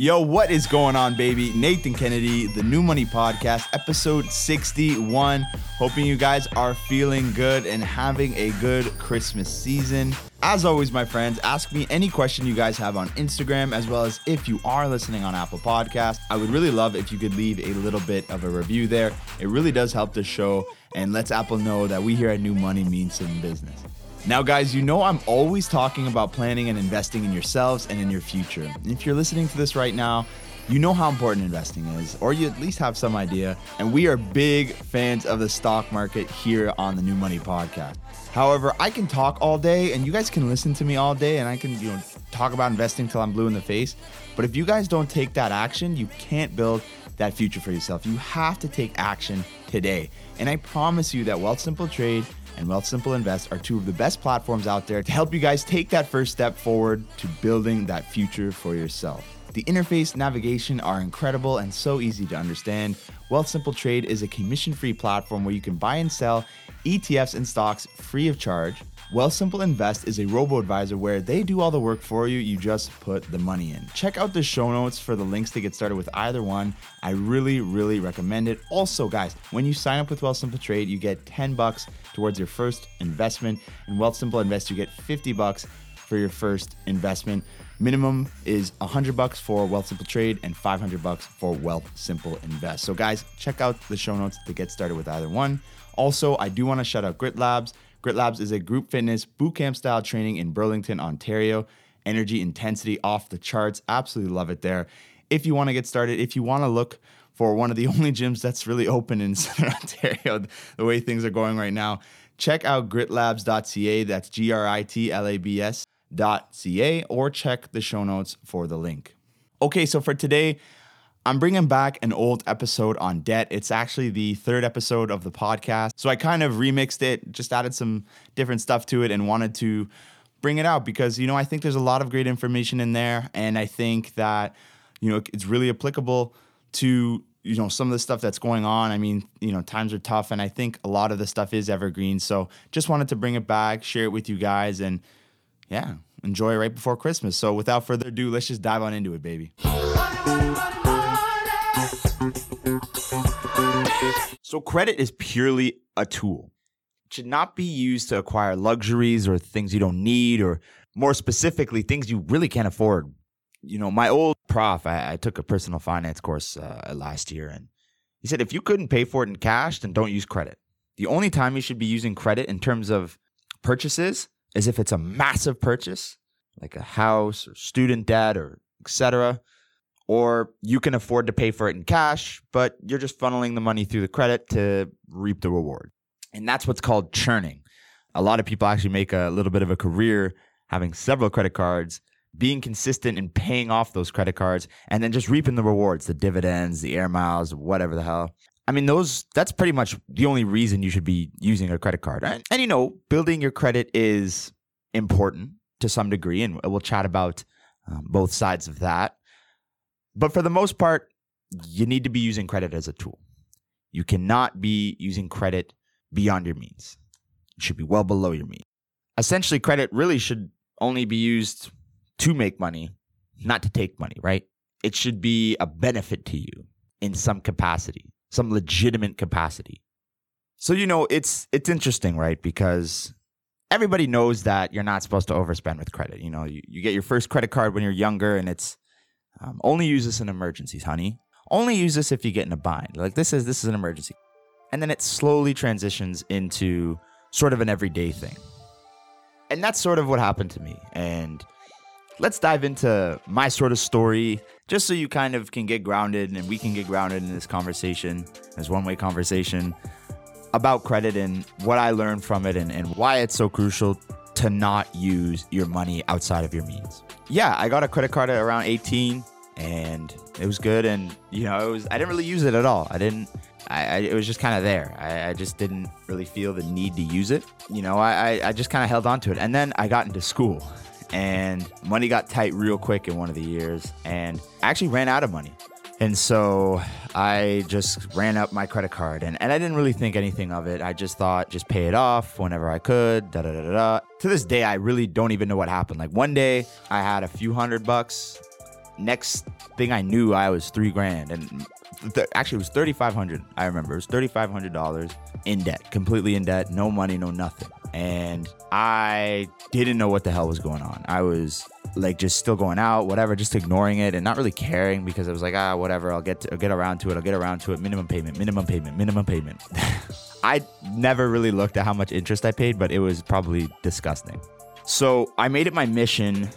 Yo, what is going on, baby? Nathan Kennedy, the New Money Podcast, episode 61. Hoping you guys are feeling good and having a good Christmas season. As always, my friends, ask me any question you guys have on Instagram, as well as if you are listening on Apple Podcast. I would really love if you could leave a little bit of a review there. It really does help the show and lets Apple know that we here at New Money mean some business. Now, guys, you know I'm always talking about planning and investing in yourselves and in your future. If you're listening to this right now, you know how important investing is, or you at least have some idea. And we are big fans of the stock market here on the New Money Podcast. However, I can talk all day and you guys can listen to me all day and I can, you know, talk about investing till I'm blue in the face. But if you guys don't take that action, you can't build that future for yourself. You have to take action today. And I promise you that Wealthsimple Trade and Wealthsimple Invest are two of the best platforms out there to help you guys take that first step forward to building that future for yourself. The interface navigation are incredible and so easy to understand. Wealthsimple Trade is a commission free platform where you can buy and sell ETFs and stocks free of charge. Wealthsimple Invest is a robo advisor where they do all the work for you, you just put the money in. Check out the show notes for the links to get started with either one. I really, really recommend it. Also, guys, when you sign up with Wealthsimple Trade, you get 10 bucks towards your first investment. And Wealthsimple Invest, you get 50 bucks for your first investment. Minimum is 100 bucks for Wealthsimple Trade and 500 bucks for Wealthsimple Invest. So guys, check out the show notes to get started with either one. Also, I do want to shout out Grit Labs. Grit Labs is a group fitness bootcamp style training in Burlington, Ontario. Energy intensity off the charts. Absolutely love it there. If you want to get started, if you want to look for one of the only gyms that's really open in Southern Ontario, the way things are going right now, check out gritlabs.ca. That's G R I T L A B S.ca, or check the show notes for the link. Okay, so for today, I'm bringing back an old episode on debt. It's actually the third episode of the podcast. So I kind of remixed it, just added some different stuff to it, and wanted to bring it out because, you know, I think there's a lot of great information in there. And I think that, you know, it's really applicable to, you know, some of the stuff that's going on. I mean, you know, times are tough. And I think a lot of the stuff is evergreen. So just wanted to bring it back, share it with you guys, and yeah, enjoy right before Christmas. So without further ado, let's just dive on into it, baby. So, credit is purely a tool. It should not be used to acquire luxuries or things you don't need, or more specifically, things you really can't afford. You know, my old prof, I, I took a personal finance course uh, last year, and he said if you couldn't pay for it in cash, then don't use credit. The only time you should be using credit in terms of purchases is if it's a massive purchase, like a house or student debt or etc or you can afford to pay for it in cash, but you're just funneling the money through the credit to reap the reward. And that's what's called churning. A lot of people actually make a little bit of a career having several credit cards, being consistent in paying off those credit cards, and then just reaping the rewards, the dividends, the air miles, whatever the hell. I mean, those that's pretty much the only reason you should be using a credit card. And, and you know, building your credit is important to some degree, and we'll chat about um, both sides of that. But for the most part, you need to be using credit as a tool. You cannot be using credit beyond your means. It should be well below your means. Essentially, credit really should only be used to make money, not to take money, right? It should be a benefit to you in some capacity, some legitimate capacity. So you know, it's it's interesting, right? Because everybody knows that you're not supposed to overspend with credit. You know, you, you get your first credit card when you're younger and it's um, only use this in emergencies, honey. Only use this if you get in a bind. Like this is this is an emergency, and then it slowly transitions into sort of an everyday thing. And that's sort of what happened to me. And let's dive into my sort of story, just so you kind of can get grounded and we can get grounded in this conversation, this one way conversation about credit and what I learned from it and, and why it's so crucial to not use your money outside of your means. Yeah, I got a credit card at around 18 and it was good. And, you know, it was, I didn't really use it at all. I didn't, I, I it was just kind of there. I, I, just didn't really feel the need to use it. You know, I, I just kind of held on to it. And then I got into school and money got tight real quick in one of the years and I actually ran out of money. And so I just ran up my credit card and, and I didn't really think anything of it. I just thought just pay it off whenever I could. Da da da da. To this day, I really don't even know what happened. Like one day I had a few hundred bucks. next thing I knew, I was three grand, and th- actually it was thirty five hundred. I remember it was thirty five hundred dollars in debt, completely in debt, no money, no nothing, and I didn't know what the hell was going on. I was like just still going out, whatever, just ignoring it and not really caring because I was like, ah, whatever, I'll get to, I'll get around to it, I'll get around to it. Minimum payment, minimum payment, minimum payment. I never really looked at how much interest I paid, but it was probably disgusting. So I made it my mission.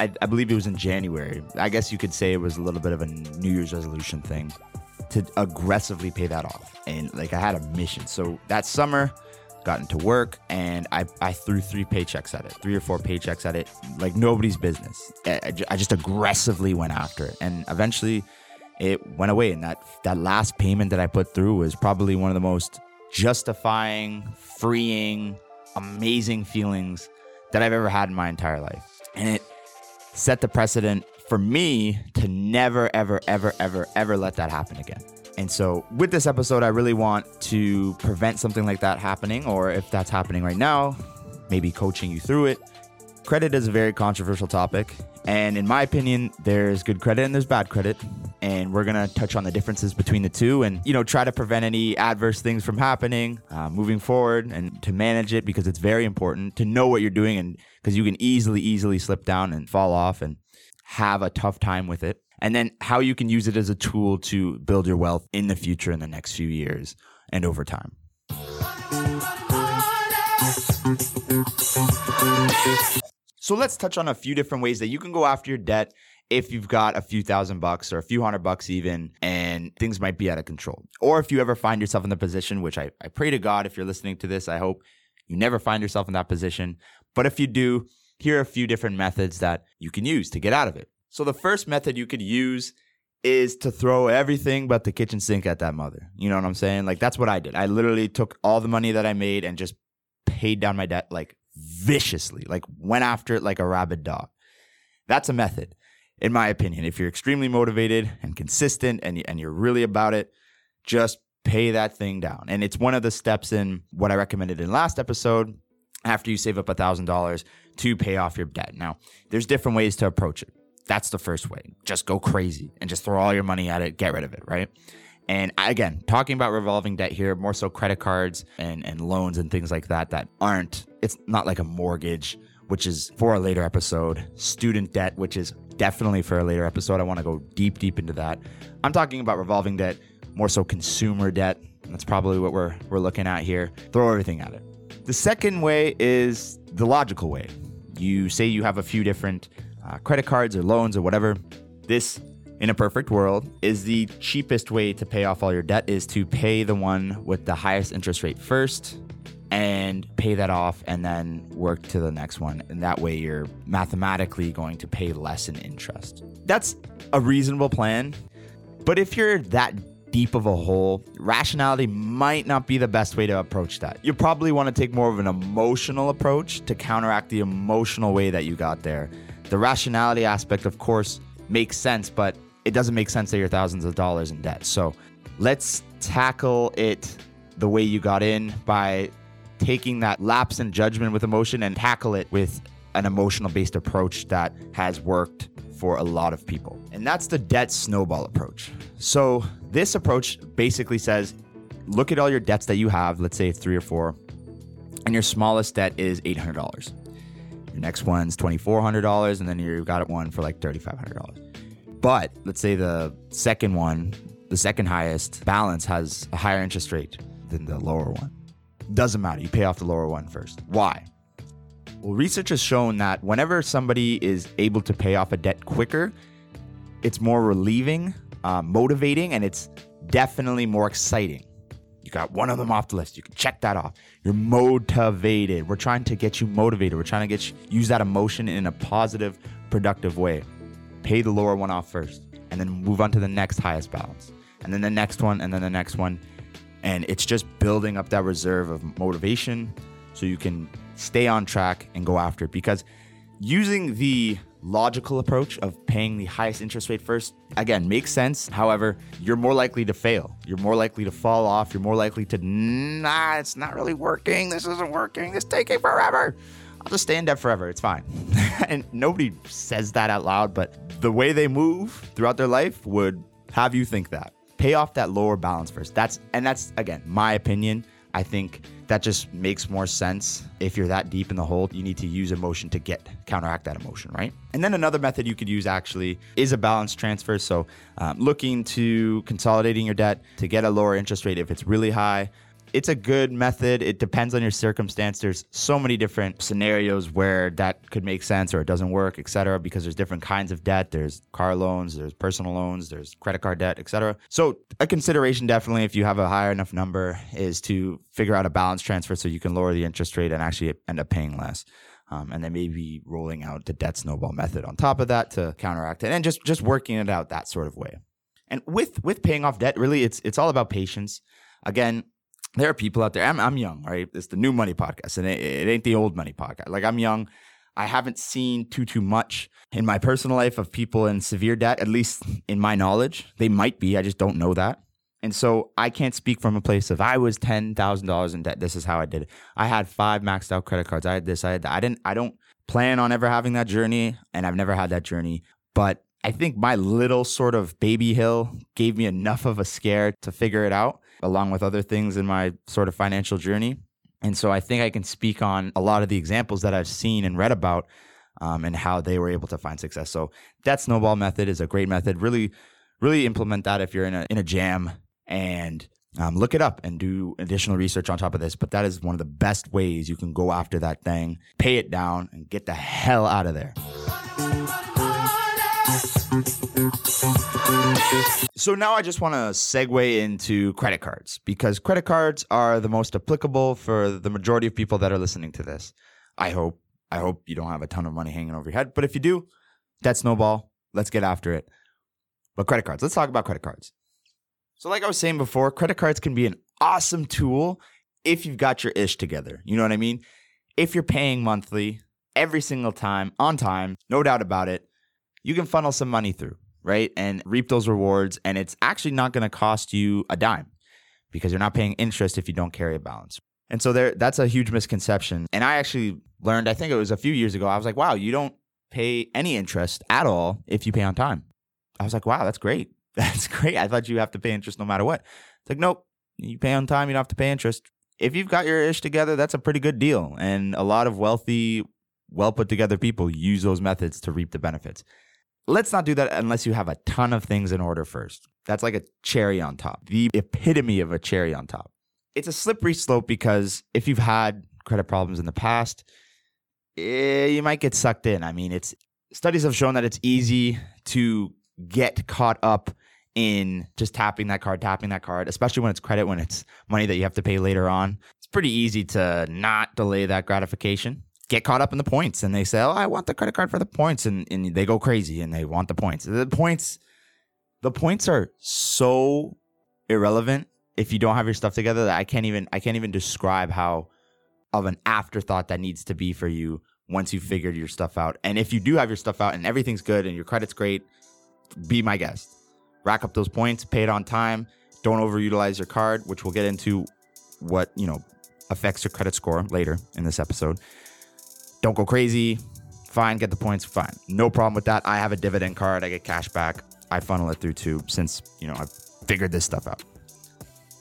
I, I believe it was in January. I guess you could say it was a little bit of a New Year's resolution thing to aggressively pay that off. And like I had a mission. So that summer, got into work and I, I threw three paychecks at it, three or four paychecks at it, like nobody's business. I, I just aggressively went after it. And eventually it went away. And that, that last payment that I put through was probably one of the most justifying, freeing, amazing feelings that I've ever had in my entire life. And it set the precedent for me to never, ever, ever, ever, ever let that happen again. And so, with this episode, I really want to prevent something like that happening, or if that's happening right now, maybe coaching you through it. Credit is a very controversial topic. And in my opinion, there's good credit and there's bad credit. And we're going to touch on the differences between the two and, you know, try to prevent any adverse things from happening uh, moving forward and to manage it because it's very important to know what you're doing and because you can easily, easily slip down and fall off and have a tough time with it and then how you can use it as a tool to build your wealth in the future in the next few years and over time. So let's touch on a few different ways that you can go after your debt if you've got a few thousand bucks or a few hundred bucks even and things might be out of control. Or if you ever find yourself in the position, which I, I pray to God if you're listening to this, I hope you never find yourself in that position. But if you do, here are a few different methods that you can use to get out of it. So the first method you could use is to throw everything but the kitchen sink at that mother. You know what I'm saying? Like that's what I did. I literally took all the money that I made and just paid down my debt like viciously, like went after it like a rabid dog. That's a method, in my opinion. If you're extremely motivated and consistent and, and you're really about it, just pay that thing down. And it's one of the steps in what I recommended in last episode after you save up a $1,000 to pay off your debt. Now, there's different ways to approach it. That's the first way. Just go crazy and just throw all your money at it, get rid of it, right? And again, talking about revolving debt here, more so credit cards and, and loans and things like that that aren't, it's not like a mortgage, which is for a later episode, student debt, which is definitely for a later episode. I want to go deep, deep into that. I'm talking about revolving debt, more so consumer debt. That's probably what we're, we're looking at here. Throw everything at it. The second way is the logical way. You say you have a few different uh, credit cards or loans or whatever. This, in a perfect world, is the cheapest way to pay off all your debt is to pay the one with the highest interest rate first and pay that off and then work to the next one. And that way you're mathematically going to pay less in interest. That's a reasonable plan. But if you're that deep of a hole, rationality might not be the best way to approach that. You probably want to take more of an emotional approach to counteract the emotional way that you got there. The rationality aspect, of course, makes sense, but it doesn't make sense that you're thousands of dollars in debt. So let's tackle it the way you got in by taking that lapse in judgment with emotion and tackle it with an emotional based approach that has worked for a lot of people. And that's the debt snowball approach. So this approach basically says look at all your debts that you have, let's say three or four, and your smallest debt is $800. Next one's $2,400, and then you've got one for like $3,500. But let's say the second one, the second highest balance has a higher interest rate than the lower one. Doesn't matter. You pay off the lower one first. Why? Well, research has shown that whenever somebody is able to pay off a debt quicker, it's more relieving, uh, motivating, and it's definitely more exciting. You got one of them off the list. You can check that off. You're motivated. We're trying to get you motivated. We're trying to get you, use that emotion in a positive, productive way. Pay the lower one off first, and then move on to the next highest balance, and then the next one, and then the next one. And it's just building up that reserve of motivation so you can stay on track and go after it. Because using the logical approach of paying the highest interest rate first, again, makes sense. However, you're more likely to fail. You're more likely to fall off. You're more likely to, nah, it's not really working. This isn't working. It's taking forever. I'll just stay in debt forever. It's fine. and nobody says that out loud, but the way they move throughout their life would have you think that. Pay off that lower balance first. That's and that's again my opinion. I think that just makes more sense. If you're that deep in the hole, you need to use emotion to get counteract that emotion, right? And then another method you could use actually is a balance transfer. So, um, looking to consolidating your debt to get a lower interest rate if it's really high it's a good method. It depends on your circumstance. There's so many different scenarios where that could make sense or it doesn't work, etc. Because there's different kinds of debt. There's car loans, there's personal loans, there's credit card debt, etc. So a consideration definitely, if you have a higher enough number, is to figure out a balance transfer so you can lower the interest rate and actually end up paying less. Um, and then maybe rolling out the debt snowball method on top of that to counteract it, and just just working it out that sort of way. And with with paying off debt, really, it's it's all about patience. Again, there are people out there. I'm, I'm young, right? It's the new money podcast, and it, it ain't the old money podcast. Like I'm young. I haven't seen too too much in my personal life of people in severe debt. At least in my knowledge, they might be. I just don't know that. And so I can't speak from a place of I was ten thousand dollars in debt. This is how I did it. I had five maxed out credit cards. I had this. I had that. I didn't. I don't plan on ever having that journey, and I've never had that journey. But I think my little sort of baby hill gave me enough of a scare to figure it out along with other things in my sort of financial journey. And so I think I can speak on a lot of the examples that I've seen and read about um, and how they were able to find success. So that snowball method is a great method. Really, really implement that if you're in a in a jam and um, look it up and do additional research on top of this. But that is one of the best ways you can go after that thing, pay it down, and get the hell out of there. So now I just want to segue into credit cards because credit cards are the most applicable for the majority of people that are listening to this. I hope. I hope you don't have a ton of money hanging over your head, but if you do, that snowball, let's get after it. But credit cards, let's talk about credit cards. So like I was saying before, credit cards can be an awesome tool if you've got your ish together. You know what I mean? If you're paying monthly every single time on time, no doubt about it, you can funnel some money through right? And reap those rewards. And it's actually not going to cost you a dime because you're not paying interest if you don't carry a balance. And so there that's a huge misconception. And I actually learned, I think it was a few years ago, I was like, wow, you don't pay any interest at all if you pay on time. I was like, wow, that's great. That's great. I thought you have to pay interest no matter what. It's like, nope, you pay on time, you don't have to pay interest. If you've got your ish together, that's a pretty good deal. And a lot of wealthy, well put together people use those methods to reap the benefits. Let's not do that unless you have a ton of things in order first. That's like a cherry on top, the epitome of a cherry on top. It's a slippery slope because if you've had credit problems in the past, eh, you might get sucked in. I mean, it's studies have shown that it's easy to get caught up in just tapping that card, tapping that card, especially when it's credit, when it's money that you have to pay later on. It's pretty easy to not delay that gratification get caught up in the points and they say, "Oh, I want the credit card for the points," and and they go crazy and they want the points. The points, the points are so irrelevant if you don't have your stuff together that I can't even I can't even describe how of an afterthought that needs to be for you once you've figured your stuff out. And if you do have your stuff out and everything's good and your credit's great, be my guest. Rack up those points, pay it on time. Don't overutilize your card, which we'll get into what, you know, affects your credit score later in this episode. Don't go crazy. Fine, get the points. Fine. No problem with that. I have a dividend card. I get cash back. I funnel it through too since, you know, I've figured this stuff out.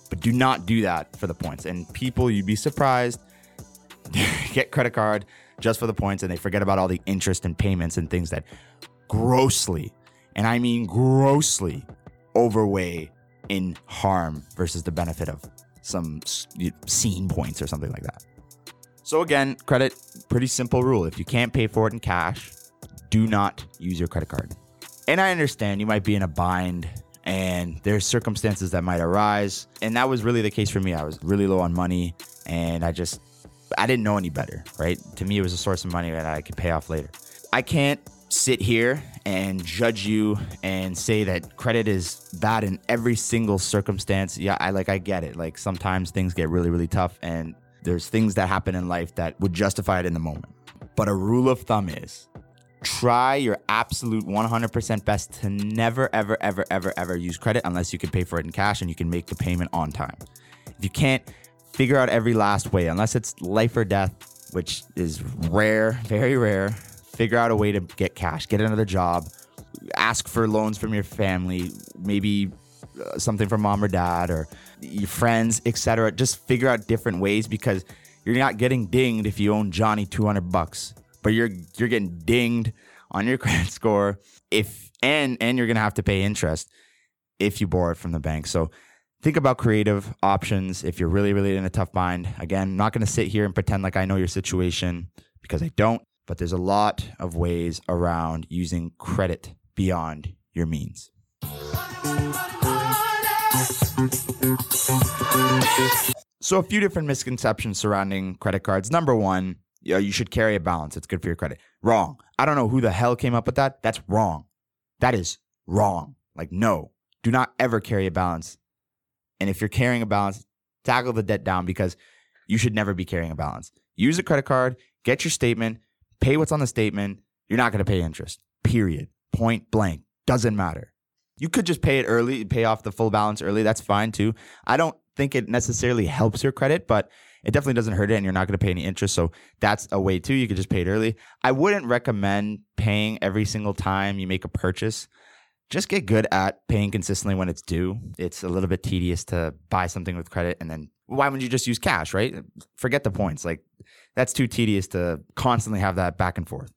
But do not do that for the points. And people, you'd be surprised, get credit card just for the points and they forget about all the interest and payments and things that grossly, and I mean grossly, overweigh in harm versus the benefit of some scene points or something like that. So again, credit, pretty simple rule. If you can't pay for it in cash, do not use your credit card. And I understand you might be in a bind and there's circumstances that might arise. And that was really the case for me. I was really low on money and I just I didn't know any better, right? To me it was a source of money that I could pay off later. I can't sit here and judge you and say that credit is bad in every single circumstance. Yeah, I like I get it. Like sometimes things get really really tough and there's things that happen in life that would justify it in the moment. But a rule of thumb is try your absolute 100% best to never, ever, ever, ever, ever use credit unless you can pay for it in cash and you can make the payment on time. If you can't, figure out every last way, unless it's life or death, which is rare, very rare. Figure out a way to get cash, get another job, ask for loans from your family, maybe Uh, something from mom or dad or your friends, etc. Just figure out different ways because you're not getting dinged if you own Johnny 200 bucks, but you're you're getting dinged on your credit score if and and you're going to have to pay interest if you borrow it from the bank. So think about creative options if you're really really in a tough bind. Again, I'm not going to sit here and pretend like I know your situation because I don't, but there's a lot of ways around using credit beyond your means. So, a few different misconceptions surrounding credit cards. Number one, you, know, you should carry a balance. It's good for your credit. Wrong. I don't know who the hell came up with that. That's wrong. That is wrong. Like, no, do not ever carry a balance. And if you're carrying a balance, tackle the debt down because you should never be carrying a balance. Use a credit card, get your statement, pay what's on the statement. You're not going to pay interest, period. Point blank. Doesn't matter. You could just pay it early, pay off the full balance early. That's fine too. I don't think it necessarily helps your credit, but it definitely doesn't hurt it and you're not going to pay any interest. So that's a way too. You could just pay it early. I wouldn't recommend paying every single time you make a purchase. Just get good at paying consistently when it's due. It's a little bit tedious to buy something with credit and then why wouldn't you just use cash, right? Forget the points. Like that's too tedious to constantly have that back and forth.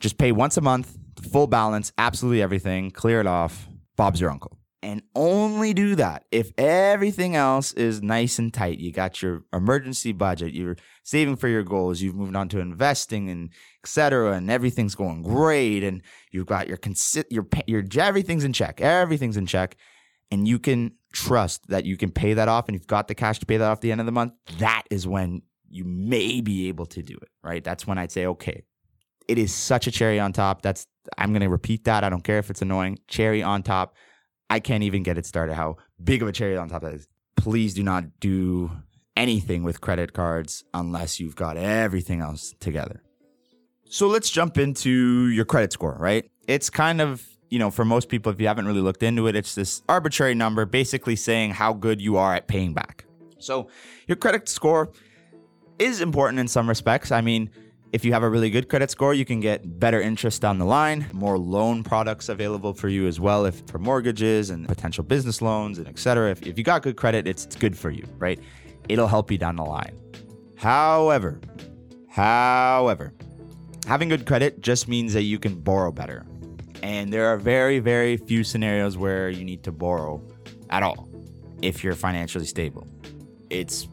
Just pay once a month, full balance, absolutely everything, clear it off. Bob's your uncle and only do that if everything else is nice and tight. You got your emergency budget, you're saving for your goals, you've moved on to investing and etc. and everything's going great and you've got your consi- your your everything's in check. Everything's in check and you can trust that you can pay that off and you've got the cash to pay that off at the end of the month. That is when you may be able to do it, right? That's when I'd say okay. It is such a cherry on top. That's I'm going to repeat that. I don't care if it's annoying. Cherry on top I can't even get it started. How big of a cherry on top that is. Please do not do anything with credit cards unless you've got everything else together. So let's jump into your credit score, right? It's kind of, you know, for most people, if you haven't really looked into it, it's this arbitrary number basically saying how good you are at paying back. So your credit score is important in some respects. I mean, if you have a really good credit score, you can get better interest down the line, more loan products available for you as well, if for mortgages and potential business loans and etc. If, if you got good credit, it's, it's good for you, right? It'll help you down the line. However, however, having good credit just means that you can borrow better. And there are very, very few scenarios where you need to borrow at all if you're financially stable. It's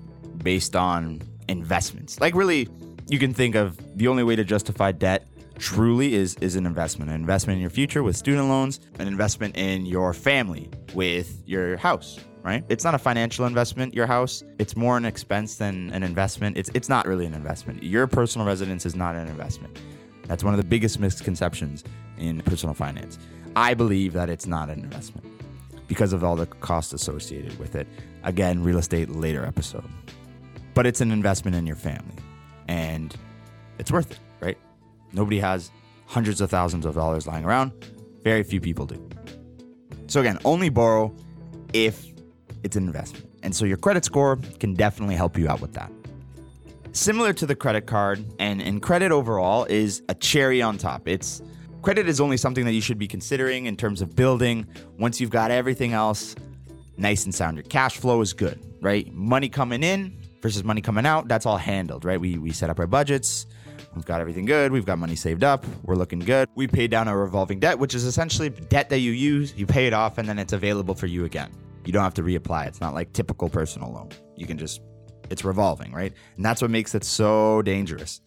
based on investments. Like, really, you can think of the only way to justify debt truly is is an investment an investment in your future with student loans an investment in your family with your house right? It's not a financial investment your house. It's more an expense than an investment. It's it's not really an investment. Your personal residence is not an investment. That's one of the biggest misconceptions in personal finance. I believe that it's not an investment because of all the costs associated with it. Again real estate later episode. But it's an investment in your family and it's worth it, right? Nobody has hundreds of thousands of dollars lying around. Very few people do. So, again, only borrow if it's an investment. And so your credit score can definitely help you out with that. Similar to the credit card, and, and credit overall is a cherry on top. It's credit is only something that you should be considering in terms of building once you've got everything else nice and sound. Your cash flow is good, right? Money coming in, versus money coming out, that's all handled, right? We, we set up our budgets. We've got everything good. We've got money saved up. We're looking good. We pay down our revolving debt, which is essentially debt that you use, you pay it off, and then it's available for you again. You don't have to reapply. It's not like typical personal loan. You can just, it's revolving, right? And that's what makes it so dangerous.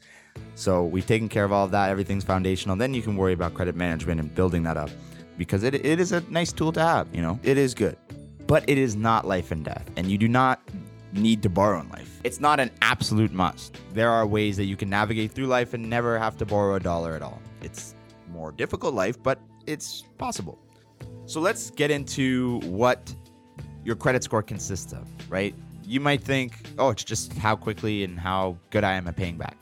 So we've taken care of all of that. Everything's foundational. Then you can worry about credit management and building that up because it, it is a nice tool to have, you know, it is good. But it is not life and death. And you do not need to borrow in life. It's not an absolute must. There are ways that you can navigate through life and never have to borrow a dollar at all. It's more difficult life, but it's possible. So let's get into what your credit score consists of, right? You might think, oh, it's just how quickly and how good I am at paying back.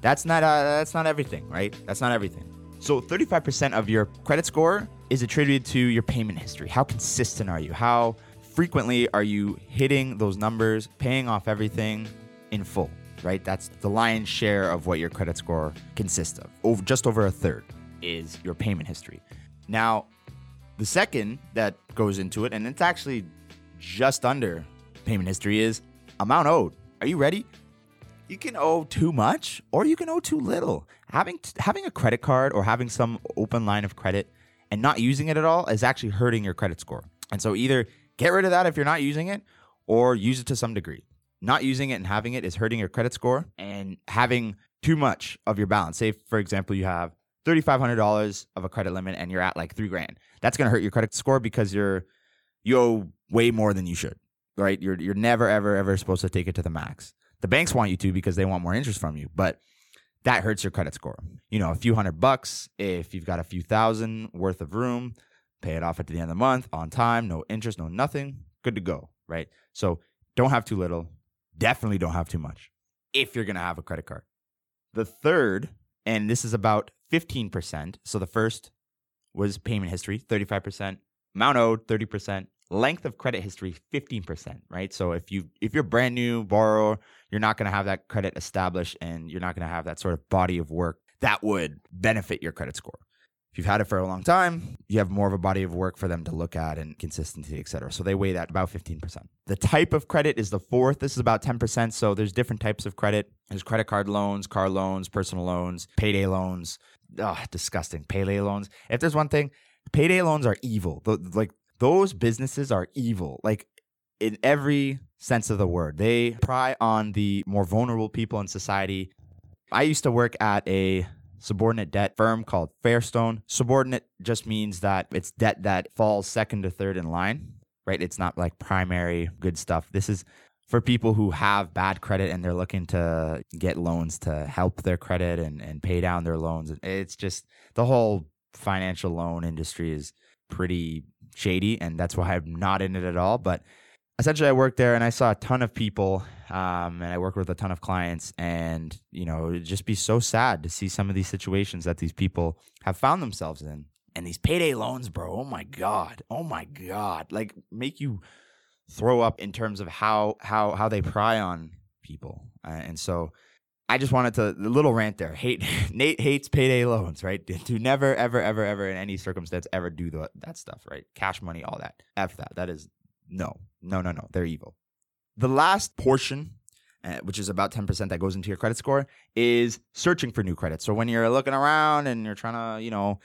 That's not uh, that's not everything, right? That's not everything. So 35% of your credit score is attributed to your payment history. How consistent are you? How frequently are you hitting those numbers, paying off everything in full, right? That's the lion's share of what your credit score consists of. Over just over a third is your payment history. Now, the second that goes into it, and it's actually just under payment history, is amount owed. Are you ready? You can owe too much or you can owe too little. Having having a credit card or having some open line of credit and not using it at all is actually hurting your credit score. And so either get rid of that if you're not using it or use it to some degree. Not using it and having it is hurting your credit score and having too much of your balance. Say for example you have $3500 of a credit limit and you're at like 3 grand. That's going to hurt your credit score because you're you owe way more than you should. Right? You're you're never ever ever supposed to take it to the max. The banks want you to because they want more interest from you, but that hurts your credit score. You know, a few hundred bucks if you've got a few thousand worth of room, pay it off at the end of the month on time, no interest, no nothing, good to go, right? So don't have too little, definitely don't have too much if you're going to have a credit card. The third, and this is about 15%. So the first was payment history, 35%, amount owed, 30%, length of credit history 15% right so if you if you're brand new borrower you're not going to have that credit established and you're not going to have that sort of body of work that would benefit your credit score if you've had it for a long time you have more of a body of work for them to look at and consistency et cetera. So they weigh that about 15% the type of credit is the fourth. This is about 10% so there's different types of credit. There's credit card loans car loans personal loans payday loans. Ugh, disgusting. Payday loans. If there's one thing payday loans are evil. The, like those businesses are evil. Like in every sense of the word. They pry on the more vulnerable people in society. I used to work at a subordinate debt firm called Fairstone. Subordinate just means that it's debt that falls second to third in line, right? It's not like primary good stuff. This is for people who have bad credit and they're looking to get loans to help their credit and, and pay down their loans. It's just the whole financial loan industry is pretty shady, and that's why I'm not in it at all. But essentially, I worked there and I saw a ton of people, um, and I work with a ton of clients, and you know, it'd just be so sad to see some of these situations that these people have found themselves in. And these payday loans, bro, oh my god, oh my god, like make you throw up in terms of how how how they pry on people, uh, and so. I just wanted to the little rant there. Hate Nate hates payday loans, right? Do never, ever, ever, ever in any circumstance ever do the, that stuff, right? Cash money, all that. F that. That is no, no, no, no. They're evil. The last portion, uh, which is about ten percent that goes into your credit score, is searching for new credit. So when you're looking around and you're trying to, you know,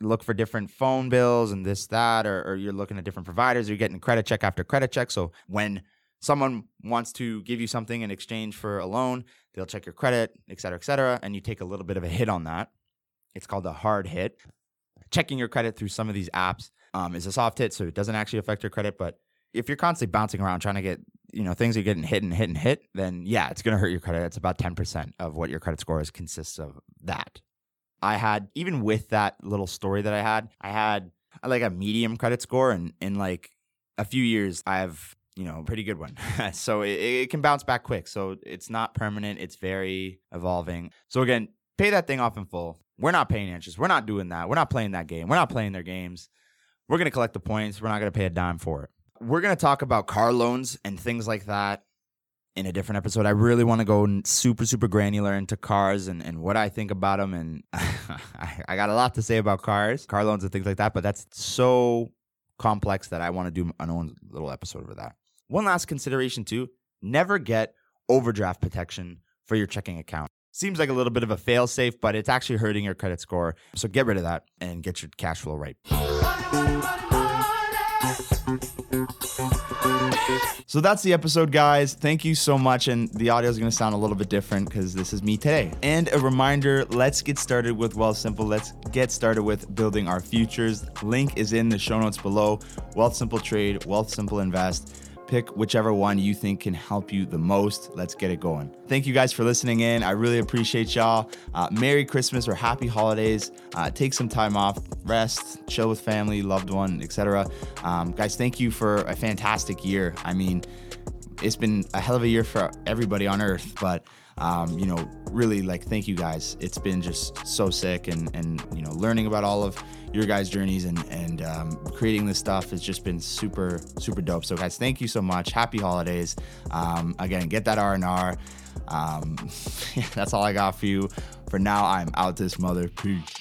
look for different phone bills and this that, or, or you're looking at different providers, you're getting credit check after credit check. So when someone wants to give you something in exchange for a loan, they'll check your credit, et cetera, et cetera, and you take a little bit of a hit on that. It's called a hard hit. Checking your credit through some of these apps um, is a soft hit, so it doesn't actually affect your credit. But if you're constantly bouncing around trying to get, you know, things are getting hit and hit and hit, then yeah, it's going to hurt your credit. It's about 10% of what your credit score is consists of that. I had, even with that little story that I had, I had uh, like a medium credit score, and in like a few years, I've you know, a pretty good one. so it, it can bounce back quick. So it's not permanent. It's very evolving. So again, pay that thing off in full. We're not paying interest. We're not doing that. We're not playing that game. We're not playing their games. We're going to collect the points. We're not going to pay a dime for it. We're going to talk about car loans and things like that in a different episode. I really want to go super, super granular into cars and, and what I think about them. And I, I got a lot to say about cars, car loans, and things like that. But that's so complex that I want to do an own little episode of that. One last consideration too never get overdraft protection for your checking account. Seems like a little bit of a fail safe, but it's actually hurting your credit score. So get rid of that and get your cash flow right. So that's the episode, guys. Thank you so much. And the audio is going to sound a little bit different because this is me today. And a reminder let's get started with Wealthsimple. Let's get started with building our futures. Link is in the show notes below. Wealthsimple Trade, Wealthsimple Invest pick whichever one you think can help you the most. Let's get it going. Thank you guys for listening in. I really appreciate y'all. Uh, Merry Christmas or Happy Holidays. Uh, take some time off, rest, chill with family, loved one, etc. Um, guys, thank you for a fantastic year. I mean, it's been a hell of a year for everybody on earth, but um, you know, really like thank you guys. It's been just so sick and and you know, learning about all of your guys' journeys and and um, creating this stuff has just been super super dope. So guys, thank you so much. Happy holidays. Um, again, get that R and R. Um, that's all I got for you. For now, I'm out this mother. Peace.